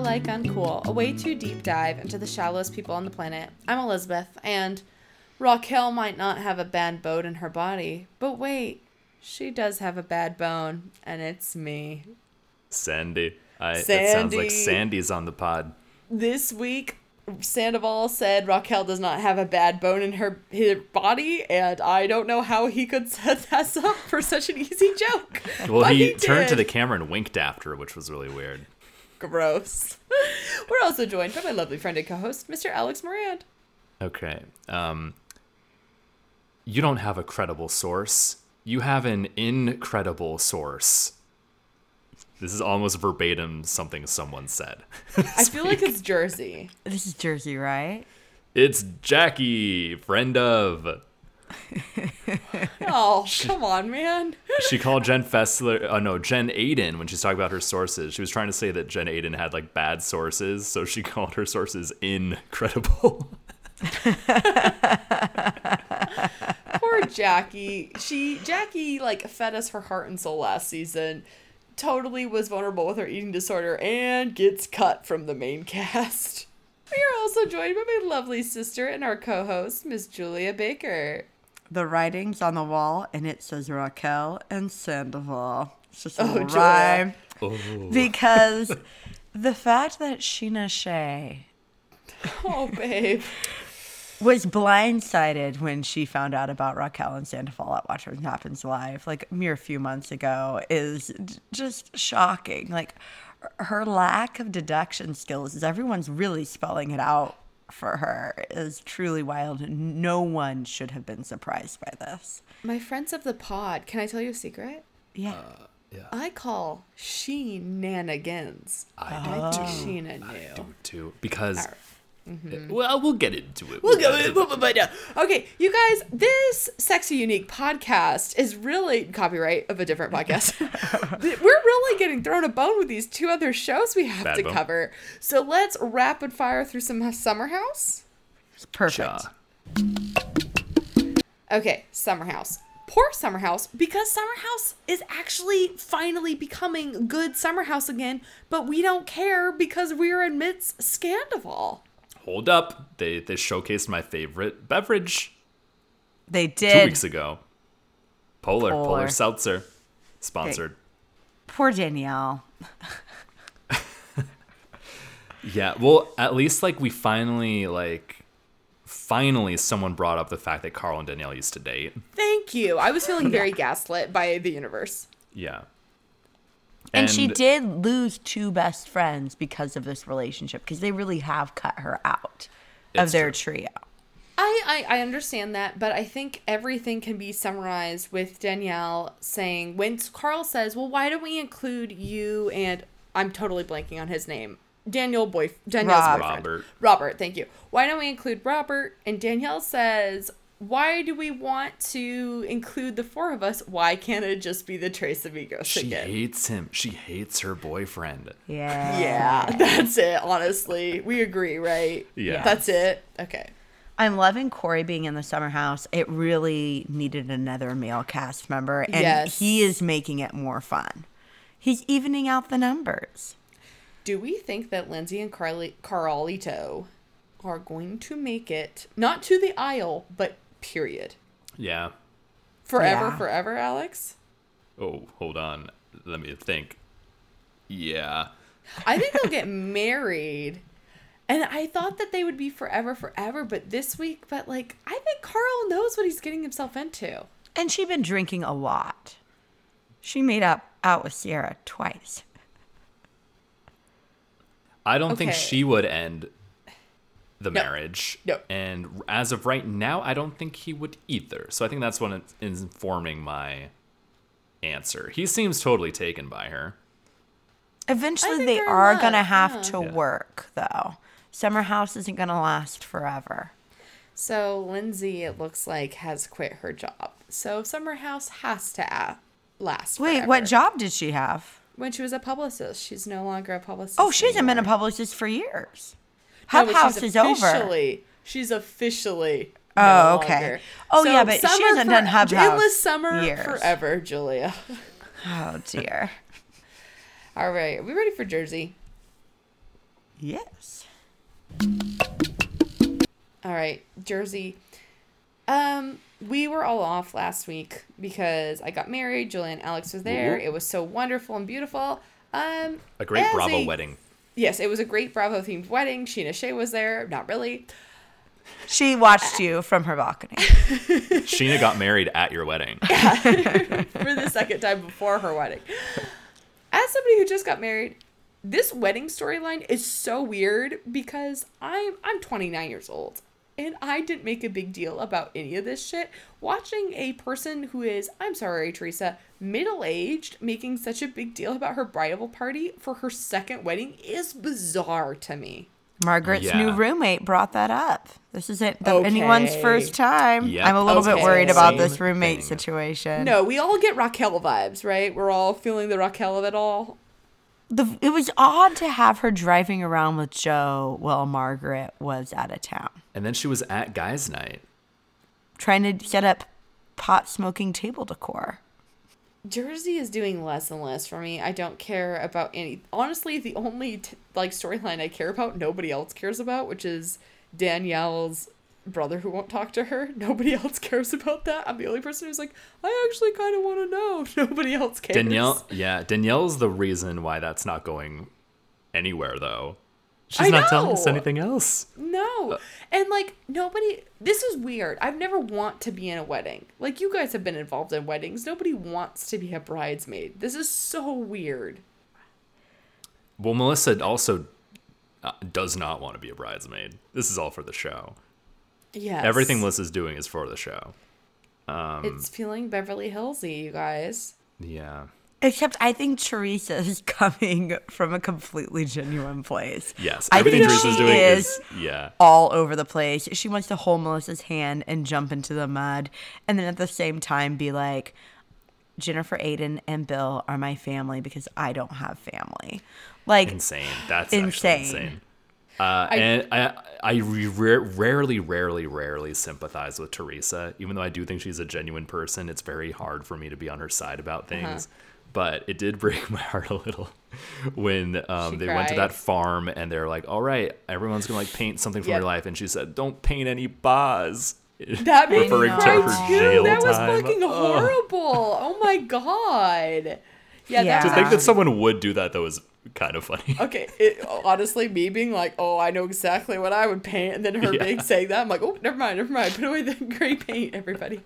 welcome to Don't Be All Like Uncool, a way too deep dive into the shallowest people on the planet. I'm Elizabeth, and Raquel might not have a bad bone in her body, but wait, she does have a bad bone, and it's me. Sandy. I, It sounds like Sandy's on the pod. This week, Sandoval said Raquel does not have a bad bone in her, her body, and I don't know how he could set that up for such an easy joke. Well, but he, turned to the camera and winked after, which was really weird. Gross. We're also joined by my lovely friend and co-host, Mr. Alex Morand. Okay. Um, you don't have a credible source. You have an incredible source. This is almost verbatim something someone said. I feel like it's Jersey. This is Jersey, right? It's Jackie, friend of. Oh, come on, man. She called Jen Fessler, uh, no, Jen Aydin when she's talking about her sources. She was trying to say that Jen Aydin had like bad sources, so she called her sources incredible. Poor Jackie. She Jackie like fed us her heart and soul last season. Totally was vulnerable with her eating disorder and gets cut from the main cast. We are also joined by my lovely sister and our co-host, Miss Julia Baker. The writing's on the wall, and it says Raquel and Sandoval. It's just a Oh, rhyme. Oh. Because the fact that Scheana Shay Oh, babe. was blindsided when she found out about Raquel and Sandoval at Watch What Happens Live, like a mere few months ago, is just shocking. Like her lack of deduction skills, is everyone's really spelling it out for her, is truly wild. No one should have been surprised by this. My friends of the pod, can I tell you a secret? Yeah. Uh, yeah. I call shenanigans. I I do think Scheana too. I do too. Because, Alright. Mm-hmm. well, we'll get into it. We'll get into go. Okay, you guys, this sexy unique podcast is really copyright of a different podcast. We're really getting thrown a bone with these two other shows we have Bad to bone. cover. So let's rapid fire through some Summer House. Perfect. Okay, Summer House. Poor Summer House because Summer House is actually finally becoming good Summer House again, but we don't care because we're amidst Scandival. Hold up. They, they showcased my favorite beverage They did two weeks ago. Polar. Polar, Polar. Seltzer. Sponsored. Poor Danielle. Yeah, well, at least like we finally like finally someone brought up the fact that Carl and Danielle used to date. Thank you. I was feeling very gaslit by the universe. Yeah. And, she did lose two best friends because of this relationship because they really have cut her out of their true. trio. I, I, I understand that, but I think everything can be summarized with Danielle saying, when Carl says, well, why don't we include you and I'm totally blanking on his name. Daniel boy Danielle's Rob. boyfriend. Robert. Robert, thank you. Why don't we include Robert? And Danielle says, why do we want to include the four of us? Why can't it just be the Trace Amigos She again? She hates him. She hates her boyfriend. Yeah. yeah, that's it, honestly. We agree, right? Yeah. That's it? Okay. I'm loving Corey being in the summer house. It really needed another male cast member, and Yes. he is making it more fun. He's evening out the numbers. Do we think that Lindsay and Carly Carlito are going to make it not to the aisle, but period? Yeah. Forever, Yeah. forever, Alex? Oh, hold on. Let me think. Yeah. I think they'll get married. And I thought that they would be forever, forever, but this week, but like, I think Carl knows what he's getting himself into. And she'd been drinking a lot. She made up out with Ciara twice. I don't think she would end the No. marriage. No. And as of right now, I don't think he would either. So I think that's what is informing my answer. He seems totally taken by her. Eventually, they they're in going to have yeah. to Yeah. work, though. Summer house isn't going to last forever. So Lindsay, it looks like, has quit her job. So Summer House has to a- last. Wait, forever. what job did she have? When she was a publicist, she's no longer a publicist. Oh, she hasn't been a publicist for years. No, Hub but House is over. officially- She's officially. Oh, okay. longer. Oh, yeah, but she hasn't done Hub House Endless summer years. forever, Julia. Oh dear. All right, are we ready for Jersey? Yes. All right, Jersey. Um, we were all off last week because I got married. Julian and Alex was there. Woo-woo. It was so wonderful and beautiful. Um, A great Bravo a- wedding. Yes, it was a great Bravo themed wedding. Scheana Shay was there. Not really. She watched you from her balcony. Scheana got married at your wedding. for the second time before her wedding. As somebody who just got married, this wedding storyline is so weird because I'm I'm 29 years old and I didn't make a big deal about any of this shit. Watching a person who is, I'm sorry, Teresa, middle aged making such a big deal about her bridal party for her second wedding is bizarre to me. Margaret's Yeah. new roommate brought that up. This isn't the, anyone's first time. Yep. I'm a little bit worried about Same this roommate thing. situation. No, we all get Raquel vibes, right? We're all feeling the Raquel of it all. The, it was odd to have her driving around with Joe while Margaret was out of town, And then she was at guys' night. trying to set up pot smoking table decor. Jersey is doing less and less for me. I don't care about any. Honestly, the only t- like storyline I care about, nobody else cares about, which is Danielle's brother who won't talk to her. Nobody else cares about that. I'm the only person who's like, I actually kind of want to know. Nobody else cares. Danielle, yeah, Danielle's the reason why that's not going anywhere, though. She's I not telling us anything else. No. And like nobody this is weird. I've never want to be in a wedding. Like you guys have been involved in weddings. Nobody wants to be a bridesmaid. This is so weird. Well, Melissa also uh, does not want to be a bridesmaid. This is all for the show. Yes. Everything Melissa's doing is for the show. Um, it's feeling Beverly Hillsy, you guys. Yeah. Except I think Teresa is coming from a completely genuine place. Yes. I think Teresa's she doing is, is- yeah. all over the place. She wants to hold Melissa's hand and jump into the mud, and then at the same time be like, Jennifer, Aydin, and Bill are my family because I don't have family. Like, Insane. That's Insane. actually insane. Uh, and I, I re- rarely, rarely, rarely sympathize with Teresa. Even though I do think she's a genuine person, it's very hard for me to be on her side about Uh-huh. things. But it did break my heart a little when um, She they went to that farm and they're like, "All right, everyone's gonna like paint something from Yep. your life," and she said, "Don't paint any bars." That made me referring to cry her too. jail That was time. fucking horrible. Oh my god. Yeah, Yeah. that To think that someone would do that though is kind of funny. Okay, it, honestly, me being like, oh, I know exactly what I would paint, and then her Yeah. being saying that, I'm like, oh, never mind, never mind. Put away the gray paint, everybody.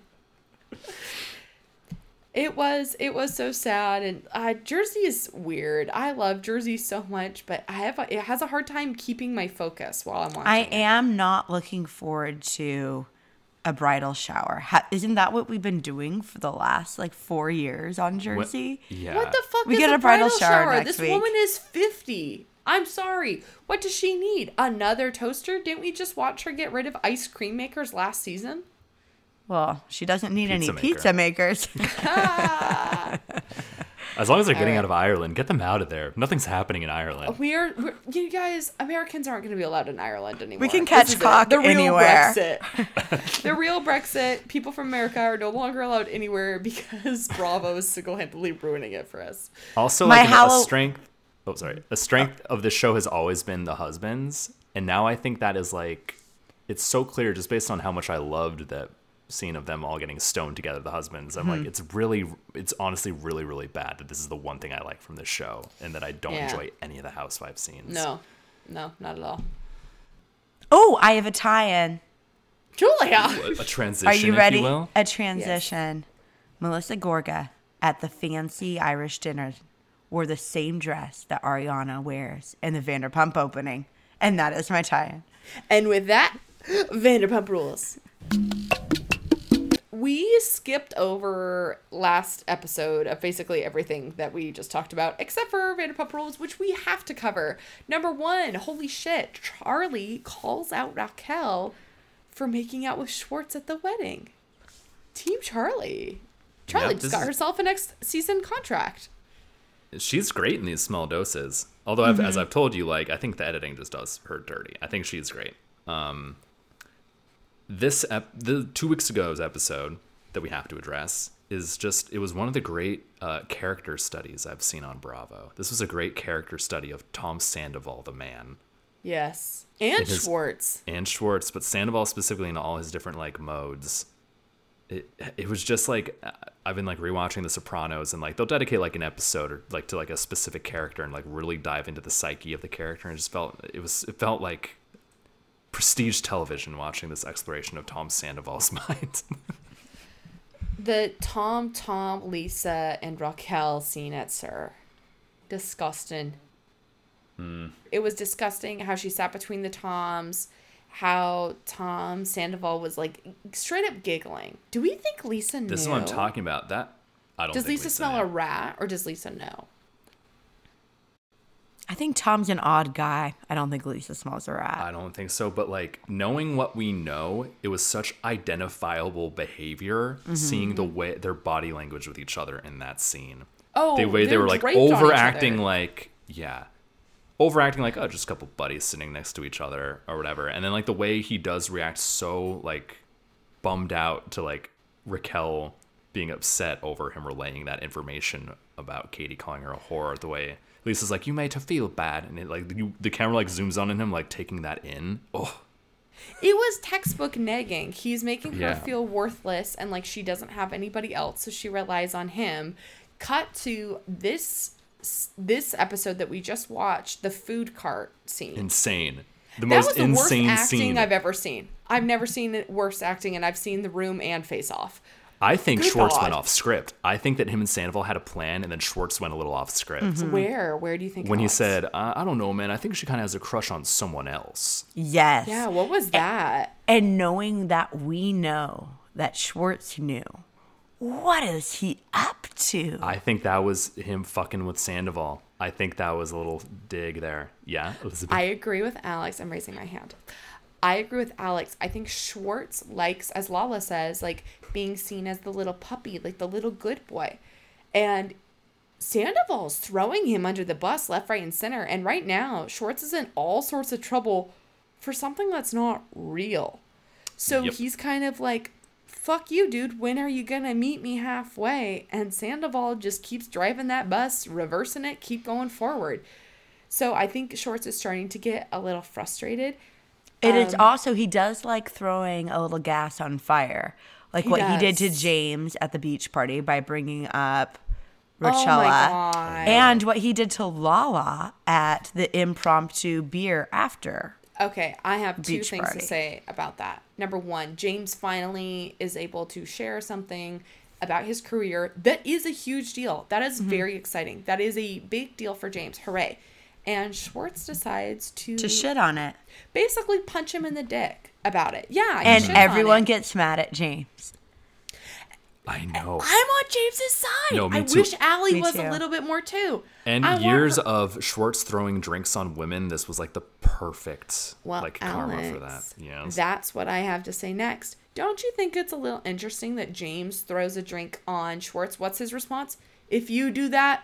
It was it was so sad, and uh, Jersey is weird. I love Jersey so much, but I have a, it has a hard time keeping my focus while I'm watching. I it. am not looking forward to a bridal shower. Ha- isn't that what we've been doing for the last like four years on What- Jersey? yeah. What the fuck We is get a a bridal bridal, shower shower? next this week. woman is 50. I'm sorry. What does she need? Another toaster? Didn't we just watch her get rid of ice cream makers last season? Well, she doesn't need any maker. pizza makers. As long as they're getting Alright. out of Ireland, get them out of there. Nothing's happening in Ireland. We're, we're you guys, Americans aren't going to be allowed in Ireland anymore. We can catch is it. cock the real anywhere. Brexit. the real Brexit. People from America are no longer allowed anywhere because Bravo is single-handedly ruining it for us. Also, My like Hallow- a strength. Oh, sorry. A strength of the show has always been the husbands, and now I think that is like, it's so clear just based on how much I loved that scene of them all getting stoned together. The husbands. I'm Hmm. like, it's really, it's honestly really, really bad that this is the one thing I like from this show, and that I don't Yeah. enjoy any of the Housewives scenes. No, no, not at all. oh, I have a tie-in. Julia. A, a transition. Are you if ready? You will. A transition. Melissa Gorga at the fancy Irish dinner wore the same dress that Ariana wears in the Vanderpump opening. And that is my tie-in. And with that, Vanderpump Rules. We skipped over last episode of basically everything that we just talked about, except for Vanderpump Rules, which we have to cover. Number one, holy shit, Charlie calls out Raquel for making out with Schwartz at the wedding. Team Charlie. Charlie Yep, just got is- herself a next season contract. She's great in these small doses. Although, I've, Mm-hmm. as I've told you, like I think the editing just does her dirty. I think she's great. Um, this ep- the two weeks ago's episode that we have to address is just it was one of the great uh, character studies I've seen on Bravo. This was a great character study of Tom Sandoval, the man. Yes. And Because- Schwartz. and Schwartz, but Sandoval specifically in all his different like modes. It it was just like I've been like rewatching The Sopranos and like they'll dedicate like an episode or like to like a specific character and like really dive into the psyche of the character and it just felt it was it felt like prestige television watching this exploration of Tom Sandoval's mind. The Tom, Tom, Lisa, and Raquel scene at SUR. Disgusting. Hmm. It was disgusting how she sat between the Toms, how Tom Sandoval was like straight up giggling. Do we think Lisa knew? this is what I'm talking about. That I don't Does think Lisa smell knew. a rat or does Lisa know? I think Tom's an odd guy. I don't think Lisa smells a rat. I don't think so, but like knowing what we know, it was such identifiable behavior mm-hmm. seeing the way their body language with each other in that scene. Oh, the way they were like draped on each overacting like yeah. Overacting like oh just a couple buddies sitting next to each other or whatever. And then like the way he does react so like bummed out to like Raquel being upset over him relaying that information about Katie calling her a whore. The way Lisa's like, "You made her feel bad," and it like you, the camera like zooms on in him, like taking that in. Oh, It was textbook negging. He's making her Yeah. feel worthless and like she doesn't have anybody else, so she relies on him. Cut to this this episode that we just watched, the food cart scene. insane! The that most was the worst insane acting scene. I've ever seen. I've never seen worse acting, and I've seen The Room and Face Off. I think Good Schwartz God. went off script. I think that him and Sandoval had a plan, and then Schwartz went a little off script. Mm-hmm. Where? Where do you think? When it he was? said, I, "I don't know, man. I think she kind of has a crush on someone else." yes. "Yeah, what was that?" And knowing that we know that Schwartz knew, what is he up to? I think that was him fucking with Sandoval. I think that was a little dig there. Yeah, Elizabeth. I agree with Alex. I'm raising my hand. I agree with Alex. I think Schwartz likes, as Lala says, like being seen as the little puppy, like the little good boy. And Sandoval's throwing him under the bus left, right, and center. And right now, Schwartz is in all sorts of trouble for something that's not real. So Yep. he's kind of like, fuck you, dude. When are you going to meet me halfway? And Sandoval just keeps driving that bus, reversing it, keep going forward. So I think Schwartz is starting to get a little frustrated. And It is Um, also he does like throwing a little gas on fire, like He what he did to. James at the beach party by bringing up Oh Rochella, God. and what he did to Lala at the impromptu beer after. Okay, I have two things party. to say about that. Number one, James finally is able to share something about his career that is a huge deal. That is Mm-hmm. very exciting. That is a big deal for James. Hooray. And Schwartz decides to, To shit on it, basically punch him in the dick about it. Yeah. and everyone gets mad at James. I know. I'm on James's side. No, me I too. wish Allie Me was too. a little bit more too. And I years her- of Schwartz throwing drinks on women, this was like the perfect well, like karma for that. Alex, Yes. That's what I have to say next. Don't you think it's a little interesting that James throws a drink on Schwartz? What's his response? If you do that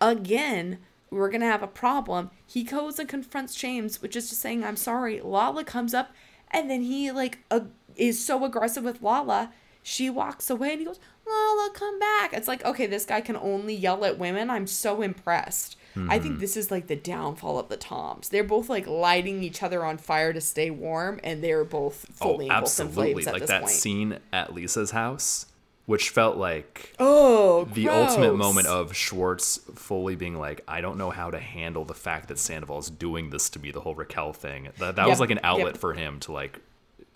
again, we're going to have a problem. He goes and confronts James, which is just saying, I'm sorry. Lala comes up and then he like uh, is so aggressive with Lala. She walks away and he goes, Lala, come back. It's like, okay, this guy can only yell at women. I'm so impressed. I think this is like the downfall of the Toms. They're both like lighting each other on fire to stay warm, and they're both fully oh, engulfed in absolutely. Like that point. scene at Lisa's house, which felt like oh, the ultimate moment of Schwartz fully being like, I don't know how to handle the fact that Sandoval's doing this to me, the whole Raquel thing. That, that was like an outlet yep. for him to like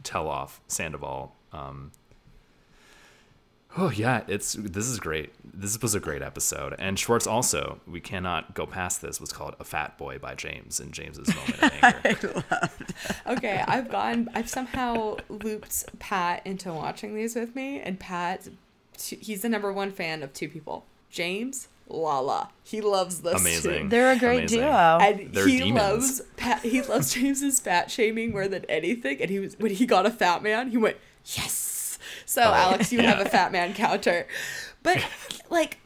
tell off Sandoval. Um, oh yeah, it's this is great. This was a great episode. And Schwartz also, we cannot go past this, was called A Fat Boy by James in James's moment of anger. okay, I've gone. I've somehow looped Pat into watching these with me, and Pat, he's the number one fan of two people: James, Lala. He loves those Amazing. two. They're a great Amazing. duo. And They're he demons. loves Pat. He loves James's fat shaming more than anything. And he was when he got a fat man, he went yes. So oh. Alex, you have a fat man counter, but like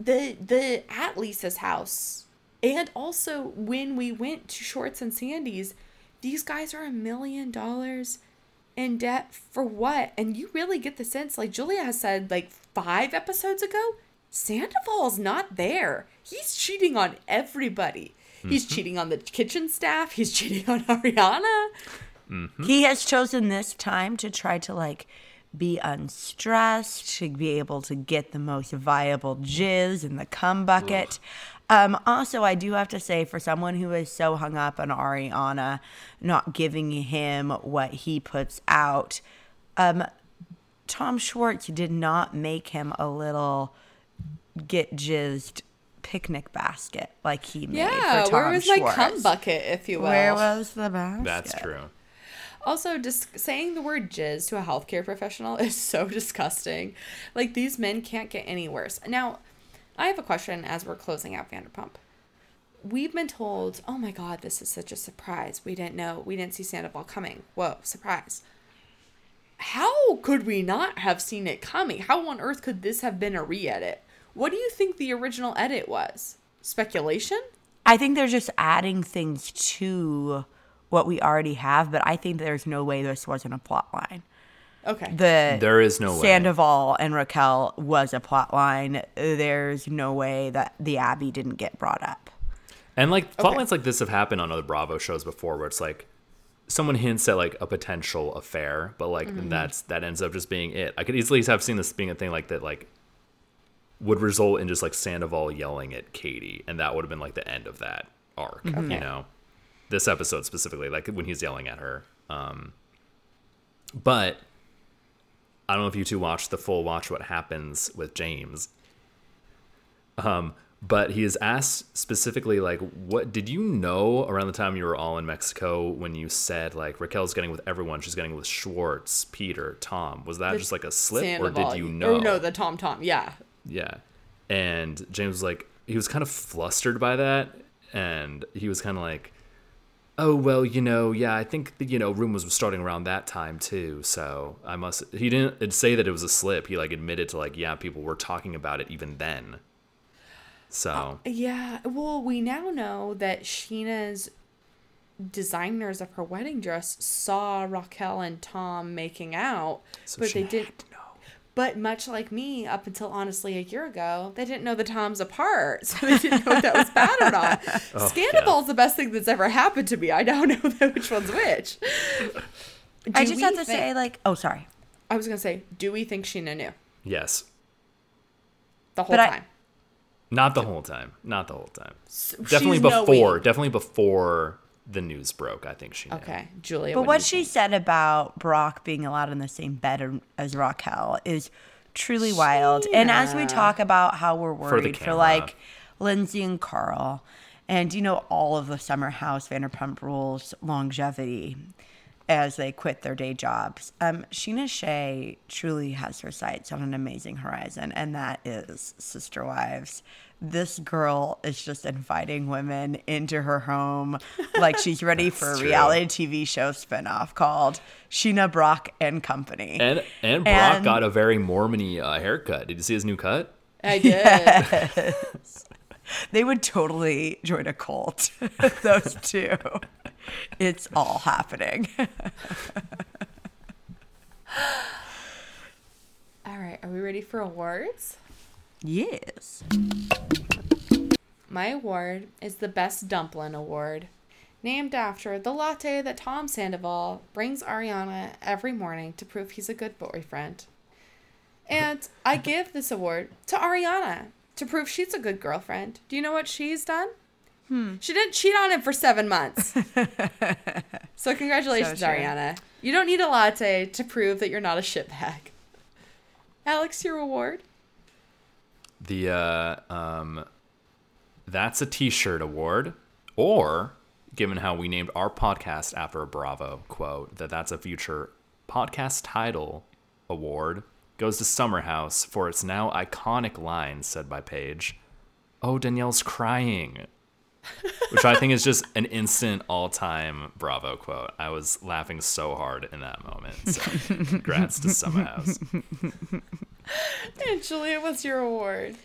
the the at Lisa's house, and also when we went to Schwartz and Sandy's, these guys are a million dollars in debt for what? And you really get the sense, like Julia has said, like five episodes ago, Sandoval's not there. He's cheating on everybody. He's mm-hmm. cheating on the kitchen staff. He's cheating on Ariana. Mm-hmm. He has chosen this time to try to like be unstressed, to be able to get the most viable jizz in the cum bucket. Um, also, I do have to say, for someone who is so hung up on Ariana not giving him what he puts out, um, Tom Schwartz did not make him a little get jizzed picnic basket like he made Yeah, for Tom where was my cum bucket, if you will? Where was the basket? That's true. Also, just saying the word jizz to a healthcare professional is so disgusting. Like, these men can't get any worse. Now, I have a question as we're closing out Vanderpump. We've been told, oh my God, this is such a surprise. We didn't know, we didn't see Sandoval coming. Whoa, surprise. How could we not have seen it coming? How on earth could this have been a re edit? What do you think the original edit was? Speculation? I think they're just adding things to what we already have, but I think there's no way this wasn't a plot line. Okay. The There is no way. Sandoval and Raquel was a plot line. There's no way that the Abbey didn't get brought up. And like plot lines like this have happened on other Bravo shows before, where it's like someone hints at like a potential affair, but like Mm-hmm. that's that ends up just being it. I could easily have seen this being a thing like that, like would result in just like Sandoval yelling at Katie, and that would have been like the end of that arc. Mm-hmm. You know, this episode specifically, like when he's yelling at her. Um, but I don't know if you two watched the full watch what happens with James. Um, but he is asked specifically, like, what did you know around the time you were all in Mexico when you said like Raquel's getting with everyone, she's getting with Schwartz, Peter, Tom? Was that just like a slip, or did you know? Or no, the Tom Tom. Yeah. Yeah. And James was like, he was kind of flustered by that. And he was kind of like, oh, well, you know, yeah, I think, you know, rumors were starting around that time too. So I must, he didn't say that it was a slip. He like admitted to like, yeah, people were talking about it even then. So uh, Yeah, well, we now know that Scheana's designers of her wedding dress saw Raquel and Tom making out, So but they Scheana didn't. had to know. But much like me, up until honestly a year ago, they didn't know the Toms apart, so they didn't know if that was bad or not. Oh, Scandal's the best thing that's ever happened to me. I now know which one's which. I just we have to think- say, like, oh, sorry. I was gonna say, do we think Scheana knew Yes. the whole But I- time? Not the whole time. Not the whole time. S- Definitely before. knowing. Definitely before the news broke. I think she knew. Okay, Julia. But do what she think? said about Brock being allowed in the same bed as Raquel is truly wild. And as we talk about how we're the worried for, camera. like Lindsay and Carl, and you know all of the Summer House Vanderpump Rules longevity as they quit their day jobs. Um, Scheana Shay truly has her sights on an amazing horizon, and that is Sister Wives. This girl is just inviting women into her home like she's ready for a true. reality TV show spinoff called Scheana Brock and Company. And and Brock And- got a very Mormony uh, haircut. Did you see his new cut? I did. They would totally join a cult, those two. It's all happening. All right, are we ready for awards? yes. My award is the Best Dumpling Award, named after the latte that Tom Sandoval brings Ariana every morning to prove he's a good boyfriend. And I give this award to Ariana to prove she's a good girlfriend. Do you know what she's done? Hmm. She didn't cheat on him for seven months. so congratulations, So. Ariana. You don't need a latte to prove that you're not a shitbag. Alex, your award? The uh, um, that's a T-shirt award, or given how we named our podcast after a Bravo quote, that that's a future podcast title award goes to Summerhouse for its now iconic line said by Paige, "Oh, Danielle's crying." Which I think is just an instant all-time Bravo quote. I was laughing so hard in that moment. So, congrats to Summerhouse. And Julia, what's your award?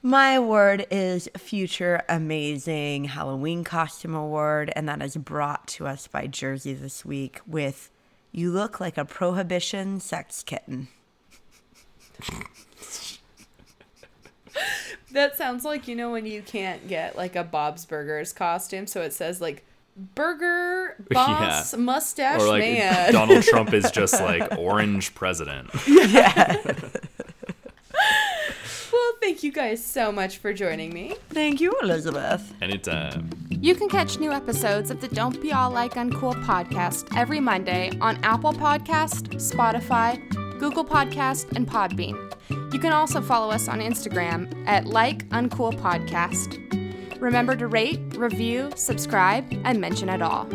My award is Future Amazing Halloween Costume Award, and that is brought to us by Jersey this week with You Look Like a Prohibition Sex Kitten. That sounds like you know when you can't get like a Bob's Burgers costume, so it says like Burger Boss Yeah. Mustache or like Man. Donald Trump is just like orange president. Yeah. well, thank you guys so much for joining me. Thank you, Elizabeth. Anytime. You can catch new episodes of the Don't Be All Like Uncool podcast every Monday on Apple Podcast, Spotify, Google Podcast, and Podbean. You can also follow us on Instagram at Like Uncool Podcast. Remember to rate, review, subscribe, and mention it all.